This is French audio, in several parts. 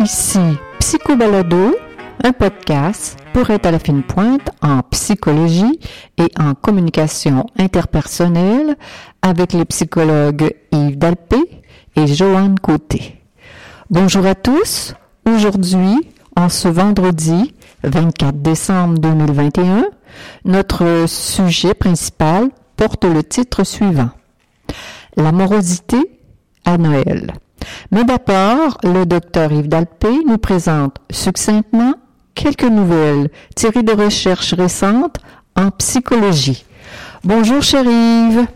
Ici Psychobalado, un podcast pour être à la fine pointe en psychologie et en communication interpersonnelle avec les psychologues Yves Dalpé et Joanne Côté. Bonjour à tous. Aujourd'hui, en ce vendredi 24 décembre 2021, notre sujet principal porte le titre suivant. L'amorosité à Noël. Mais d'abord, le docteur Yves Dalpé nous présente succinctement quelques nouvelles tirées de recherches récentes en psychologie. Bonjour, cher Yves.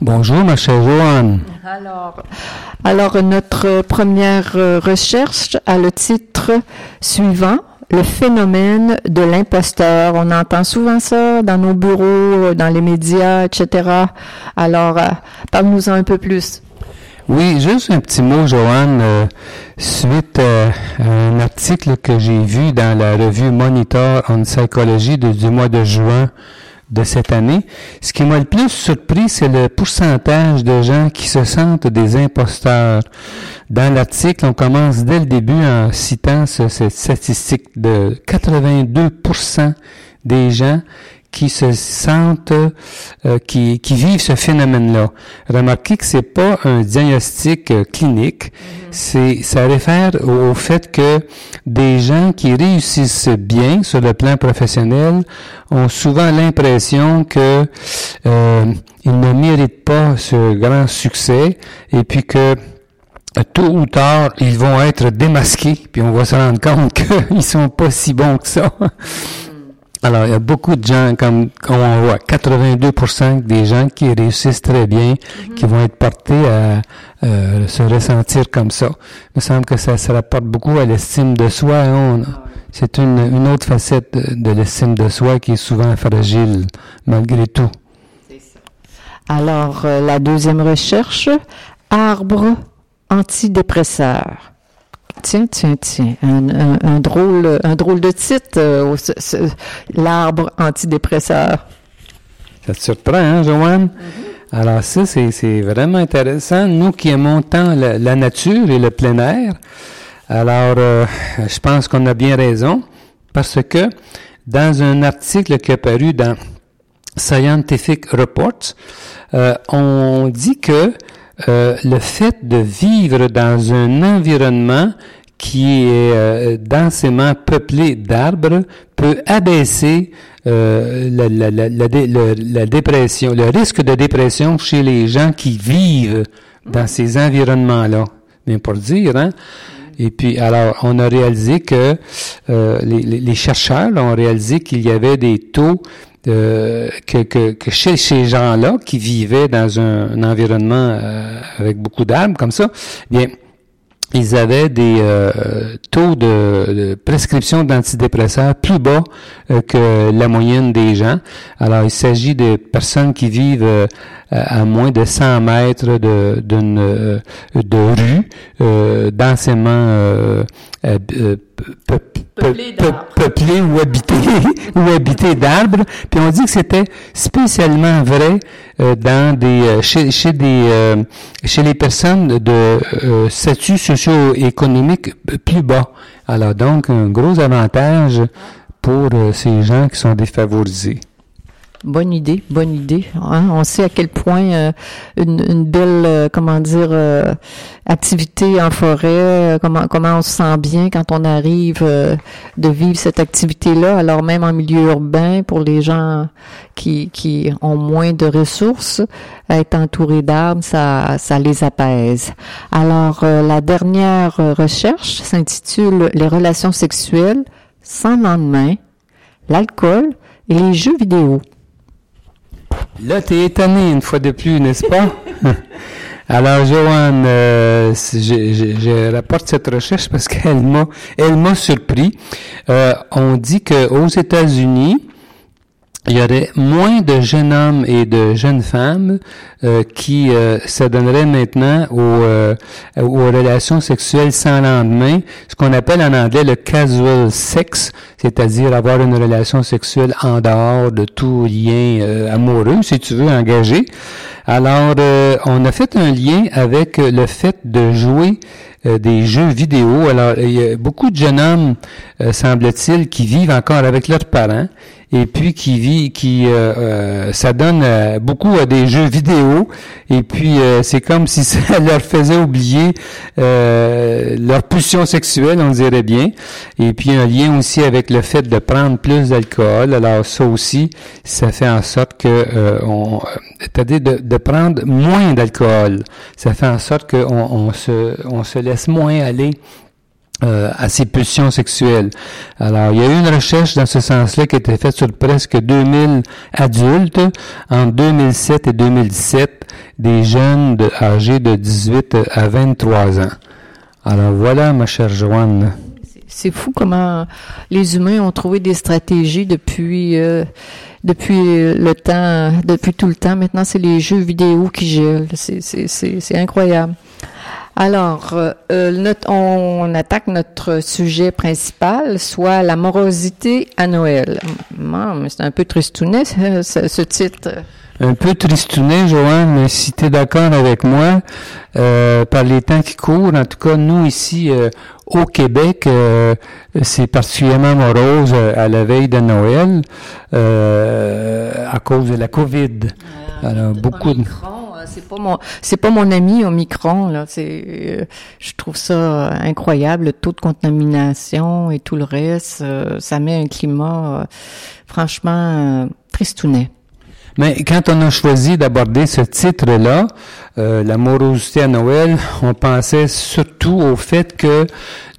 Bonjour, ma chère Joanne. Alors, alors, notre première recherche a le titre suivant, le phénomène de l'imposteur. On entend souvent ça dans nos bureaux, dans les médias, etc. Alors, euh, parle-nous-en un peu plus. Oui, juste un petit mot, Joanne, euh, suite euh, à un article que j'ai vu dans la revue Monitor on Psychology du mois de juin de cette année. Ce qui m'a le plus surpris, c'est le pourcentage de gens qui se sentent des imposteurs. Dans l'article, on commence dès le début en citant cette statistique de 82% des gens qui se sentent, euh, qui, qui, vivent ce phénomène-là. Remarquez que c'est pas un diagnostic euh, clinique, mm-hmm. c'est ça réfère au, fait que des gens qui réussissent bien sur le plan professionnel ont souvent l'impression que euh, ils ne méritent pas ce grand succès et puis que tôt ou tard, ils vont être démasqués, puis on va se rendre compte qu'ils sont pas si bons que ça. Alors, il y a beaucoup de gens, comme, on voit, 82% des gens qui réussissent très bien, mhm. qui vont être portés à euh, se ressentir comme ça. Il me semble que ça se rapporte beaucoup à l'estime de soi. Hein. c'est une, une, autre facette de, l'estime de soi qui est souvent fragile, malgré tout. Alors, euh, la deuxième recherche, arbre antidépresseur. Tiens, tiens, tiens, un, drôle, un drôle de titre, euh, l'arbre antidépresseur. Ça te surprend, hein, Joanne? Mm-hmm. Alors ça, c'est vraiment intéressant. Nous qui aimons tant la, nature et le plein air, alors euh, je pense qu'on a bien raison, parce que dans un article qui est paru dans Scientific Reports, euh, on dit que euh, le fait de vivre dans un environnement qui est euh, densément peuplé d'arbres peut abaisser euh, la, la, la, la, dépression, le risque de dépression chez les gens qui vivent dans ces environnements-là. Bien pour dire, hein? Et puis, alors, on a réalisé que euh, les, les, chercheurs ont réalisé qu'il y avait des taux euh, que, que, que, chez ces gens-là qui vivaient dans un, environnement euh, avec beaucoup d'arbres comme ça, bien, ils avaient des euh, taux de, prescription d'antidépresseurs plus bas que la moyenne des gens. Alors, il s'agit de personnes qui vivent à moins de 100 mètres de, d'une de rue, euh, densément peuplé ou habité ou habité d'arbres. Puis on dit que c'était spécialement vrai euh, dans des euh, chez, chez des euh, chez les personnes de statut socio-économique plus bas. Alors donc un gros avantage pour ces gens qui sont défavorisés. Bonne idée, bonne idée. Hein. On sait à quel point euh, une, belle, euh, comment dire, euh, activité en forêt, comment comment on se sent bien quand on arrive de vivre cette activité-là. Alors même en milieu urbain, pour les gens qui qui ont moins de ressources, être entouré d'arbres, ça ça les apaise. Alors la dernière recherche s'intitule Les relations sexuelles sans lendemain, l'alcool et les jeux vidéo. Là, tu es étonné une fois de plus, n'est-ce pas? Alors, Joanne, euh, je, rapporte cette recherche parce qu'elle m'a, elle m'a surpris. Euh, on dit qu'aux États-Unis, il y aurait moins de jeunes hommes et de jeunes femmes euh, qui euh, s'adonneraient maintenant aux, euh, aux relations sexuelles sans lendemain, ce qu'on appelle en anglais le casual sex, c'est-à-dire avoir une relation sexuelle en dehors de tout lien euh, amoureux, si tu veux, engagé. Alors, on a fait un lien avec le fait de jouer des jeux vidéo. Alors, il y a beaucoup de jeunes hommes, semble-t-il, qui vivent encore avec leurs parents et puis qui vit, qui euh, euh euh, beaucoup à des jeux vidéo et puis euh, c'est comme si ça leur faisait oublier leur pulsion sexuelle, on dirait bien. Et puis un lien aussi avec le fait de prendre plus d'alcool. Alors ça aussi, ça fait en sorte que on, c'est-à-dire de, de, prendre moins d'alcool. Ça fait en sorte qu'on on se, on se laisse moins aller euh, à ses pulsions sexuelles. Alors, il y a eu une recherche dans ce sens-là qui a été faite sur presque 2000 adultes en 2007 et 2017, des jeunes de, âgés de 18 à 23 ans. Alors voilà, ma chère Joanne. C'est fou comment les humains ont trouvé des stratégies depuis euh, depuis le temps, depuis tout le temps. Maintenant, c'est les jeux vidéo qui gèlent. C'est incroyable. Alors, euh, euh on, attaque notre sujet principal, soit la morosité à Noël. C'est un peu tristounet, ce, ce, titre. Un peu tristounet, Joanne, mais si tu es d'accord avec moi, euh, par les temps qui courent, en tout cas, nous ici euh, au Québec, euh, c'est particulièrement morose à la veille de Noël à cause de la COVID. Alors, beaucoup de c'est pas mon c'est pas mon ami au micron là. C'est euh, je trouve ça incroyable le taux de contamination et tout le reste. Euh, ça met un climat euh, franchement tristounet. Mais quand on a choisi d'aborder ce titre-là, la morosité à Noël, on pensait surtout au fait que,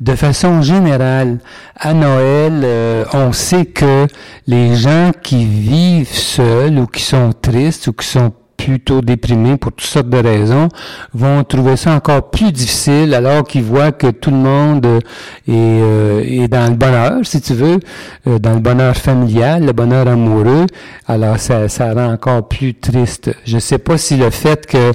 de façon générale, à Noël, on sait que les gens qui vivent seuls ou qui sont tristes ou qui sont plutôt déprimés pour toutes sortes de raisons, vont trouver ça encore plus difficile alors qu'ils voient que tout le monde euh, est, euh, est dans le bonheur, si tu veux, euh, dans le bonheur familial, le bonheur amoureux. Alors ça, ça rend encore plus triste. Je sais pas si le fait que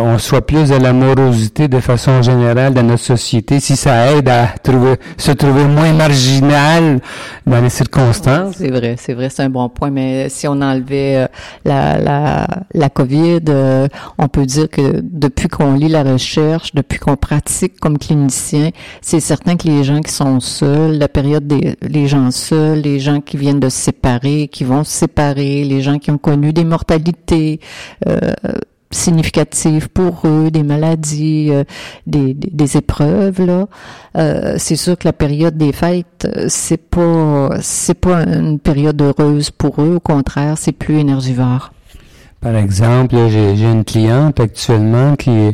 on soit plus de l'amorosité de façon générale dans notre société, si ça aide à trouver, se trouver moins marginal dans les circonstances. C'est vrai, c'est vrai, c'est un bon point. Mais si on enlevait la, la la COVID, euh, on peut dire que depuis qu'on lit la recherche, depuis qu'on pratique comme clinicien, c'est certain que les gens qui sont seuls, la période des les gens seuls, les gens qui viennent de se séparer, qui vont se séparer, les gens qui ont connu des mortalités, euh, significatives pour eux, des maladies, euh, des, épreuves là. C'est sûr que la période des fêtes, c'est pas c'est pas une période heureuse pour eux. Au contraire, c'est plus énergivore. Par exemple, j'ai une cliente actuellement qui est,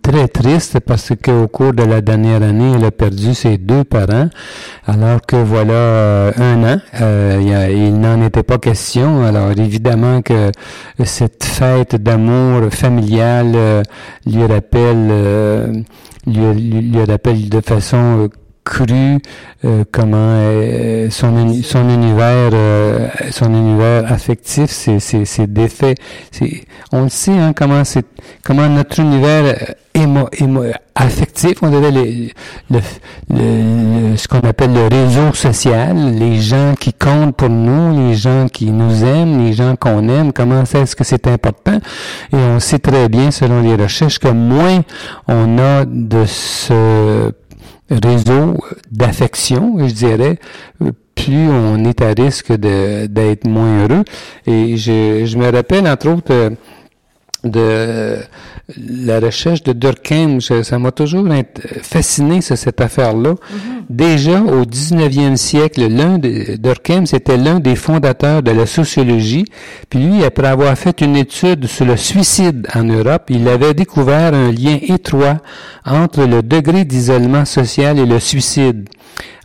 très triste parce qu'au cours de la dernière année, elle a perdu ses deux parents, alors que voilà euh, un an, euh, il, n'en était pas question. Alors évidemment que cette fête d'amour familial euh, lui rappelle, lui, lui rappelle de façon cru euh, comment euh, son son univers euh, son univers affectif c'est c'est c'est défait. C'est on le sait hein, comment c'est comment notre univers émo, affectif on dirait le, le, ce qu'on appelle le réseau social les gens qui comptent pour nous les gens qui nous aiment les gens qu'on aime comment c'est ce que c'est important? Et on sait très bien selon les recherches que moins on a de ce réseau d'affection, je dirais, plus on est à risque d'être moins heureux. Et je, je me rappelle, entre autres, de la recherche de Durkheim, ça m'a toujours fasciné cette affaire-là. Mm-hmm. Déjà au 19e siècle, l'un de Durkheim, c'était l'un des fondateurs de la sociologie. Puis lui, après avoir fait une étude sur le suicide en Europe, il avait découvert un lien étroit entre le degré d'isolement social et le suicide.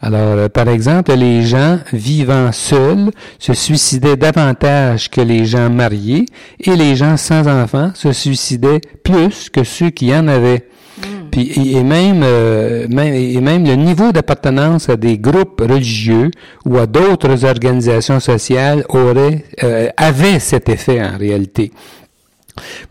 Alors, euh, par exemple, les gens vivant seuls se suicidaient davantage que les gens mariés et les gens sans enfants se suicidaient plus que ceux qui en avaient. Hmm. puis et, même, même et même le niveau d'appartenance à des groupes religieux ou à d'autres organisations sociales aurait avait cet effet en réalité.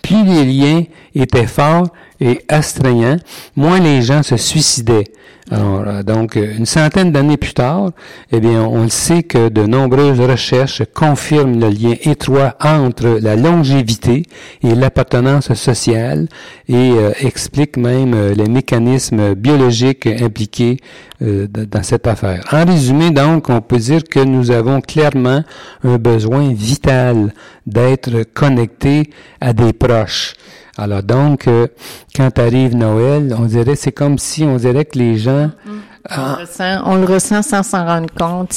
Plus les liens étaient forts et astreignants, moins les gens se suicidaient. Alors, euh, donc, une centaine d'années plus tard, eh bien, on le sait que de nombreuses recherches confirment le lien étroit entre la longévité et l'appartenance sociale et euh, expliquent même euh, les mécanismes biologiques impliqués dans cette affaire. En résumé, donc, on peut dire que nous avons clairement un besoin vital d'être connectés à des proches. Alors donc, euh, quand arrive Noël, on dirait, c'est comme si on dirait que les gens... Mm-hmm. On, le ressent, on, le ressent, sans s'en rendre compte.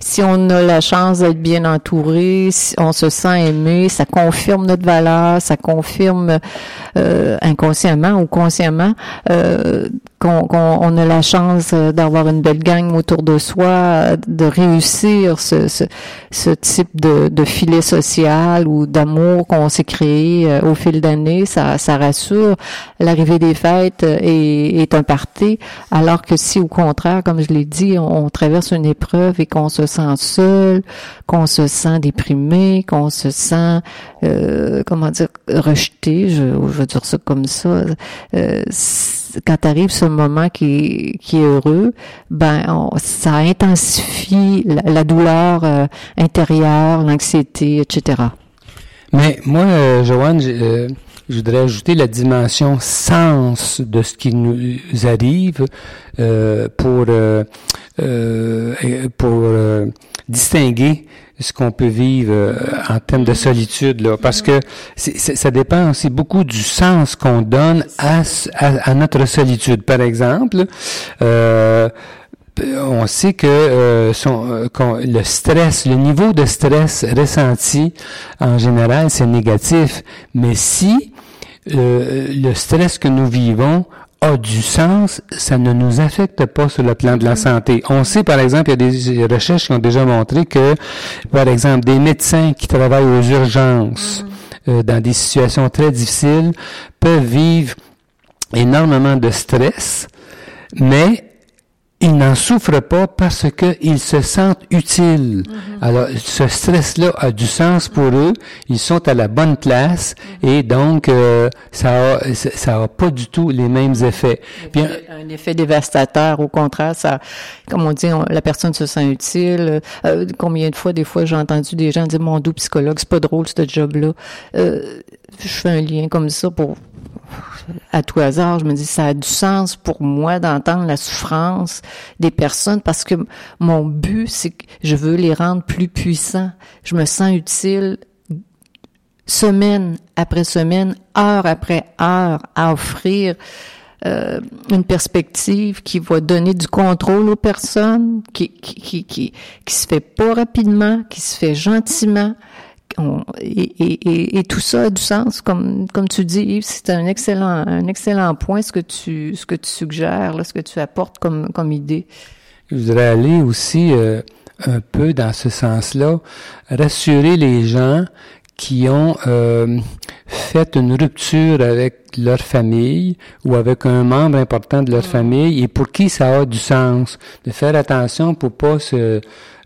Si, on a la chance d'être bien entouré, si on se sent aimé, ça confirme notre valeur, ça confirme euh, inconsciemment ou consciemment euh, qu'on on a la chance d'avoir une belle gang autour de soi, de réussir ce, ce, ce type de, de, filet social ou d'amour qu'on s'est créé euh, au fil d'années. Ça, ça rassure. L'arrivée des fêtes est, est un parti, alors que si au contraire, comme je l'ai dit, on, traverse une épreuve et qu'on se sent seul, qu'on se sent déprimé, qu'on se sent, euh, comment dire, rejeté, je, je veux dire ça comme ça. Euh, quand arrive ce moment qui, qui est heureux, ben ça intensifie la, douleur euh, intérieure, l'anxiété, etc. Mais moi, euh, Joanne, euh, je voudrais ajouter la dimension sens de ce qui nous arrive euh, pour pour distinguer ce qu'on peut vivre euh, en termes de solitude, là, parce que ça dépend aussi beaucoup du sens qu'on donne à, à, notre solitude. Par exemple, euh, on sait que euh, son, le stress, le niveau de stress ressenti en général, c'est négatif. Mais si le stress que nous vivons a du sens, ça ne nous affecte pas sur le plan de la santé. On sait, par exemple, il y a des recherches qui ont déjà montré que, par exemple, des médecins qui travaillent aux urgences, mm-hmm. euh, dans des situations très difficiles, peuvent vivre énormément de stress, mais ils n'en souffrent pas parce qu'ils se sentent utiles. Mm-hmm. Alors, ce stress-là a du sens pour eux. Ils sont à la bonne place mm-hmm. et donc euh, ça a, ça a pas du tout les mêmes effets. Un effet dévastateur. Au contraire, ça, comme on dit, la personne se sent utile. Euh, combien de fois, des fois, j'ai entendu des gens dire mon doux psychologue, c'est pas drôle ce job-là. Euh, je fais un lien comme ça pour à tout hasard, je me dis ça a du sens pour moi d'entendre la souffrance des personnes parce que mon but c'est que je veux les rendre plus puissants. Je me sens utile semaine après semaine, heure après heure à offrir euh, une perspective qui va donner du contrôle aux personnes, qui qui, qui, qui, qui se fait pas rapidement, qui se fait gentiment, et, tout ça a du sens, comme comme tu dis, c'est un excellent un excellent point ce que tu ce que tu suggères, là, ce que tu apportes comme comme idée. Je voudrais aller aussi euh, un peu dans ce sens-là, rassurer les gens qui ont euh, fait une rupture avec leur famille ou avec un membre important de leur mm. famille et pour qui ça a du sens de faire attention pour pas se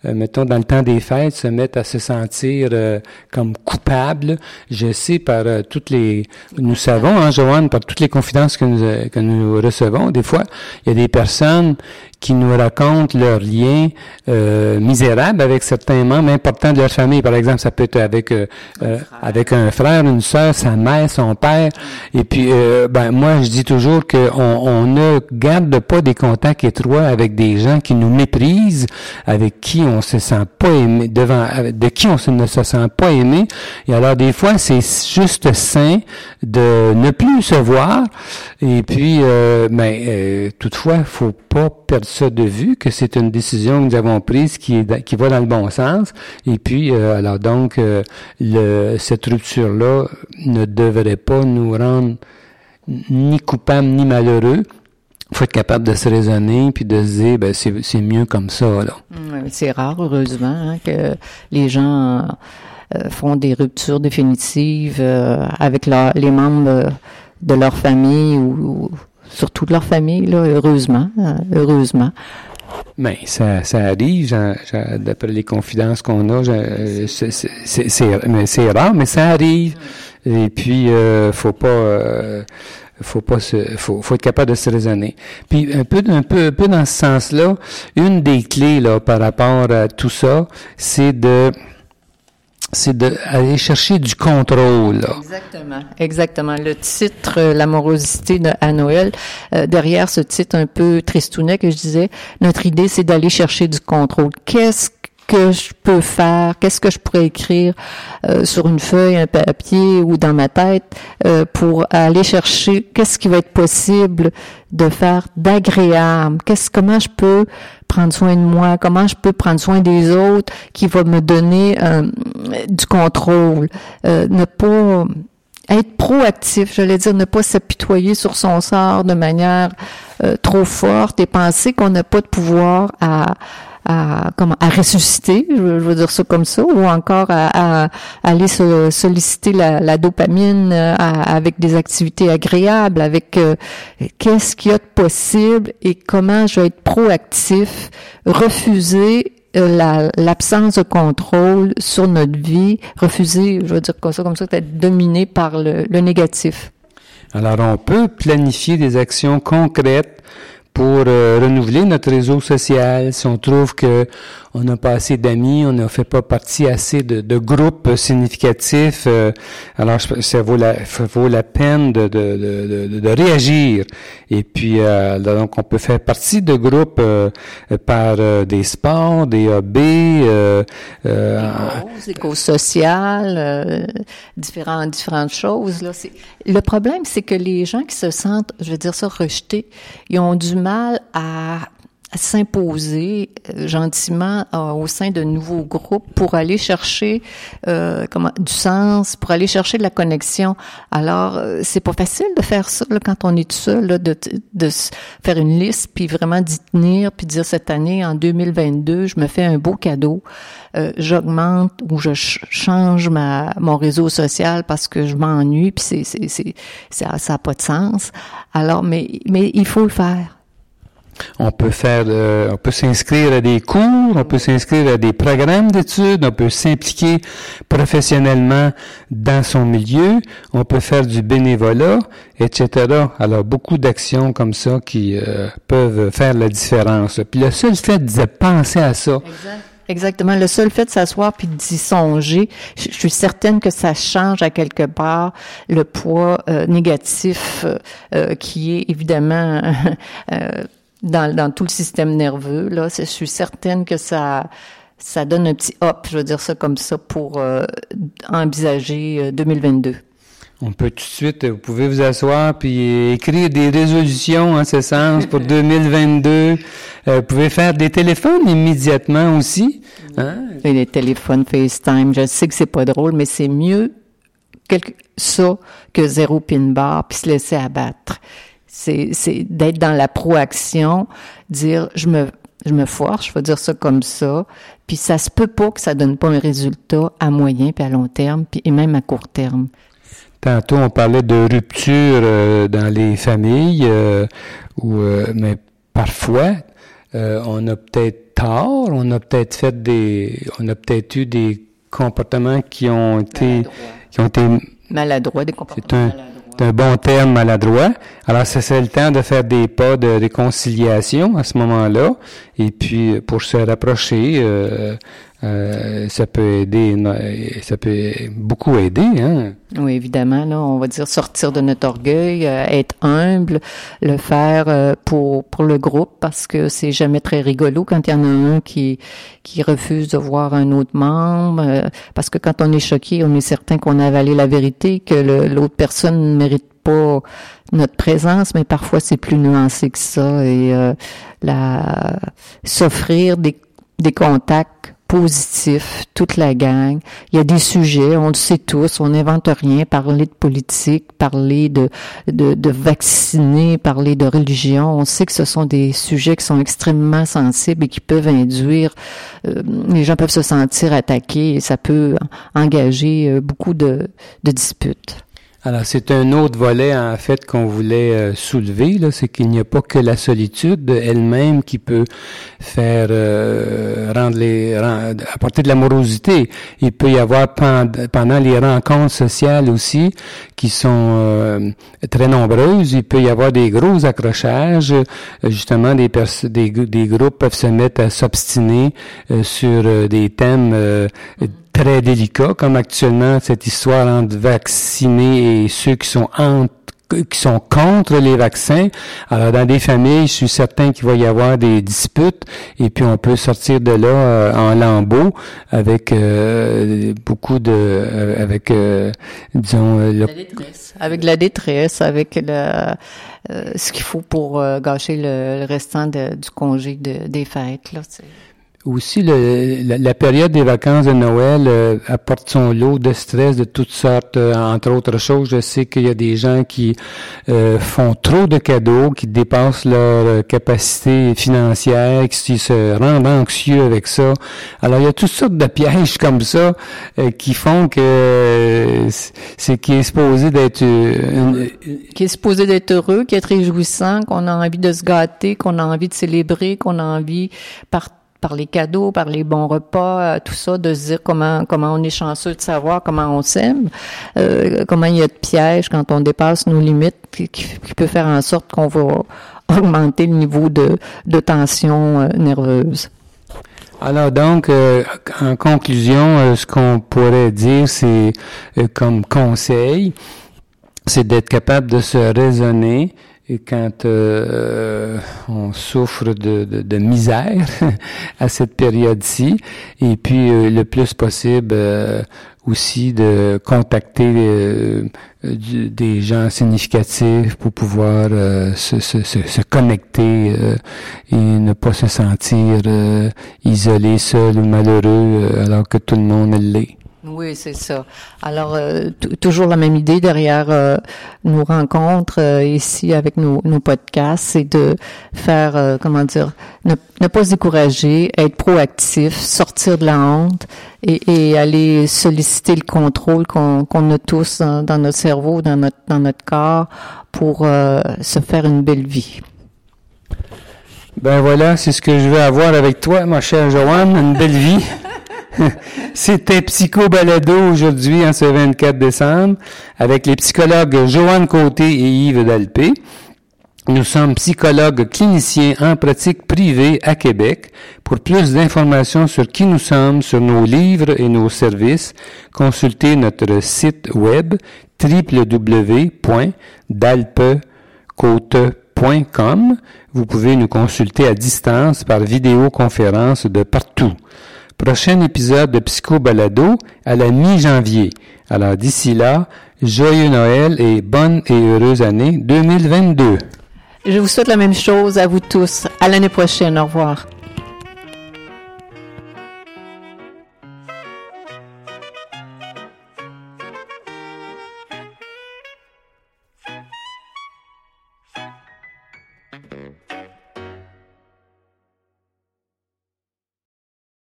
euh, mettons, dans le temps des fêtes, se mettent à se sentir euh, comme coupables. Je sais par euh, toutes les... Nous savons, hein, Joanne, par toutes les confidences que nous, que nous recevons, des fois, il y a des personnes qui nous racontent leurs liens euh, misérables avec certains membres importants de leur famille. Par exemple, ça peut être avec euh, euh avec un frère, une sœur, sa mère, son père. Et puis, euh, ben moi, je dis toujours qu'on on ne garde pas des contacts étroits avec des gens qui nous méprisent, avec qui on se sent pas aimé, devant, de qui on ne se sent pas aimé. Et alors, des fois, c'est juste sain de ne plus se voir. Et puis, euh, ben, toutefois, faut pas perdre ça de vue, que c'est une décision que nous avons prise qui, est, qui va dans le bon sens. Et puis, euh, alors donc, euh, le, cette rupture-là ne devrait pas nous rendre ni coupables ni malheureux. Faut être capable de se raisonner puis de se dire, ben, c'est mieux comme ça. Là. c'est rare, heureusement, hein, que les gens euh, font des ruptures définitives avec les membres de leur famille ou surtout de leur famille, là, heureusement, heureusement. Mais ça, ça arrive, d'après les confidences qu'on a, c'est rare, mais ça arrive. Et puis, euh, faut pas, euh, faut pas se, faut, faut être capable de se raisonner. Puis un peu, un peu, un peu dans ce sens-là, une des clés là par rapport à tout ça, c'est de c'est d'aller chercher du contrôle. Exactement, exactement. Le titre euh, L'amorosité de, à Noël, euh, derrière ce titre un peu tristounet que je disais, notre idée c'est d'aller chercher du contrôle. Qu'est-ce que je peux faire, qu'est-ce que je pourrais écrire euh, sur une feuille, un papier ou dans ma tête euh, pour aller chercher qu'est-ce qui va être possible de faire d'agréable, qu'est-ce comment je peux prendre soin de moi, comment je peux prendre soin des autres qui va me donner euh, du contrôle, ne pas être proactif, j'allais dire, ne pas s'apitoyer sur son sort de manière trop forte et penser qu'on n'a pas de pouvoir à, à comment à ressusciter, je veux, dire ça comme ça, ou encore à, aller solliciter la, dopamine euh, avec des activités agréables, avec euh, qu'est-ce qu'il y a de possible et comment je vais être proactif, refuser euh, l'absence de contrôle sur notre vie, refuser, je veux dire comme ça, comme ça, d'être dominé par le négatif. Alors, on peut planifier des actions concrètes pour euh, renouveler notre réseau social. Si on trouve que on n'a pas assez d'amis, on ne fait pas partie assez de, groupes significatifs, euh, alors ça vaut la, vaut la peine de, réagir. Et puis euh, donc on peut faire partie de groupes par des sports, des hobbies, euh, éco-sociales, différentes différentes choses. Là, le problème, c'est que les gens qui se sentent, je veux dire ça, rejetés, ils ont du mal à s'imposer euh, gentiment euh, au sein de nouveaux groupes pour aller chercher euh, comment du sens, pour aller chercher de la connexion. Alors euh, c'est pas facile de faire ça là, quand on est tout seul, là, de, de faire une liste puis vraiment d'y tenir puis dire cette année en 2022 je me fais un beau cadeau, j'augmente ou je change ma mon réseau social parce que je m'ennuie puis c'est c'est c'est ça ça a pas de sens. Alors mais mais il faut le faire. On peut faire, on peut s'inscrire à des cours, on peut s'inscrire à des programmes d'études, on peut s'impliquer professionnellement dans son milieu, on peut faire du bénévolat, etc. Alors beaucoup d'actions comme ça qui euh, peuvent faire la différence. Puis le seul fait de penser à ça. Exactement. Le seul fait de s'asseoir puis d'y songer, je, suis certaine que ça change à quelque part le poids euh, négatif euh, qui est évidemment dans, dans tout le système nerveux. Là, je suis certaine que ça, ça donne un petit hop, je veux dire ça comme ça, pour euh, envisager 2022. Euh, On peut tout de suite, vous pouvez vous asseoir puis écrire des résolutions en ce sens pour 2022. Euh, vous pouvez faire des téléphones immédiatement aussi. Hein? Et les téléphones FaceTime, je sais que c'est pas drôle, mais c'est mieux quelque, ça que zéro pin bar puis se laisser abattre. C'est, c'est d'être dans la proaction, dire je me je me force, je vais dire ça comme ça, puis ça se peut pas que ça donne pas un résultat à moyen puis à long terme, puis et même à court terme. Tantôt on parlait de rupture euh, dans les familles, euh, euh, mais parfois on a peut-être tort, on a peut-être fait des, on a peut-être eu des comportements qui ont été, qui ont été maladroits, des comportements maladroits un bon terme maladroit. Alors, c'est le temps de faire des pas de réconciliation à ce moment-là. Et puis, pour se rapprocher, euh, euh, ça peut aider, ça peut beaucoup aider. Hein? Oui, évidemment. Là, on va dire sortir de notre orgueil, euh, être humble, le faire euh, pour pour le groupe parce que c'est jamais très rigolo quand il y en a un qui qui refuse de voir un autre membre. parce que quand on est choqué, on est certain qu'on a avalé la vérité, que l'autre personne ne mérite pas notre présence, mais parfois c'est plus nuancé que ça et la s'offrir des des contacts positif, toute la gang. Il y a des sujets, on le sait tous, on n'invente rien, parler de politique, parler de, de, de vacciner, parler de religion. On sait que ce sont des sujets qui sont extrêmement sensibles et qui peuvent induire, euh, les gens peuvent se sentir attaqués et ça peut engager euh, beaucoup de, de disputes. Alors, c'est un autre volet, en fait, qu'on voulait euh, soulever, là, c'est qu'il n'y a pas que la solitude elle-même qui peut faire euh, rendre les apporter de l'amorosité. Il peut y avoir pendant, les rencontres sociales aussi, qui sont euh, très nombreuses, il peut y avoir des gros accrochages. Justement, des, des, des groupes peuvent se mettre à s'obstiner sur des thèmes très délicat, comme actuellement cette histoire entre vaccinés et ceux qui sont qui sont contre les vaccins. Alors, dans des familles, je suis certain qu'il va y avoir des disputes et puis on peut sortir de là euh, en lambeaux avec euh, beaucoup de... Euh, avec, disons... La détresse. Avec la détresse, avec le, ce qu'il faut pour gâcher le, restant de, du congé de, des fêtes. Là, aussi, le, la, période des vacances de Noël euh, apporte son lot de stress de toutes sortes. Euh, entre autres choses, je sais qu'il y a des gens qui euh, font trop de cadeaux, qui dépassent leur capacité financière, qui se rendent anxieux avec ça. Alors, il y a toutes sortes de pièges comme ça qui font que c'est qui est supposé d'être... qui est supposé d'être heureux, qui est réjouissant, qu'on a envie de se gâter, qu'on a envie de célébrer, qu'on a envie par par les cadeaux, par les bons repas, euh, tout ça, de se dire comment comment on est chanceux de savoir comment on s'aime, euh, comment il y a de pièges quand on dépasse nos limites, qui, peut faire en sorte qu'on va augmenter le niveau de, de tension euh, nerveuse. Alors donc, en conclusion, ce qu'on pourrait dire, c'est comme conseil, c'est d'être capable de se raisonner, et quand euh, on souffre de, de, de, misère à cette période-ci, et puis euh, le plus possible euh, aussi de contacter des gens significatifs pour pouvoir se, se, se, connecter et ne pas se sentir isolé, seul ou malheureux alors que tout le monde l'est. Oui, c'est ça. Alors, euh, toujours la même idée derrière euh, nos rencontres euh, ici avec nos, nos podcasts, c'est de faire, comment dire, ne, pas se décourager, être proactif, sortir de la honte et, et aller solliciter le contrôle qu'on a tous dans, notre cerveau, dans notre, dans notre corps pour se faire une belle vie. Ben voilà, c'est ce que je veux avoir avec toi, ma chère Joanne, une belle vie. C'était Psycho Balado aujourd'hui, en ce 24 décembre, avec les psychologues Joanne Côté et Yves Dalpé. Nous sommes psychologues cliniciens en pratique privée à Québec. Pour plus d'informations sur qui nous sommes, sur nos livres et nos services, consultez notre site web www.dalpecote.com. Vous pouvez nous consulter à distance par vidéoconférence de partout. Prochain épisode de Psycho Balado à la mi-janvier. Alors d'ici là, joyeux Noël et bonne et heureuse année 2022. Je vous souhaite la même chose à vous tous. À l'année prochaine. Au revoir.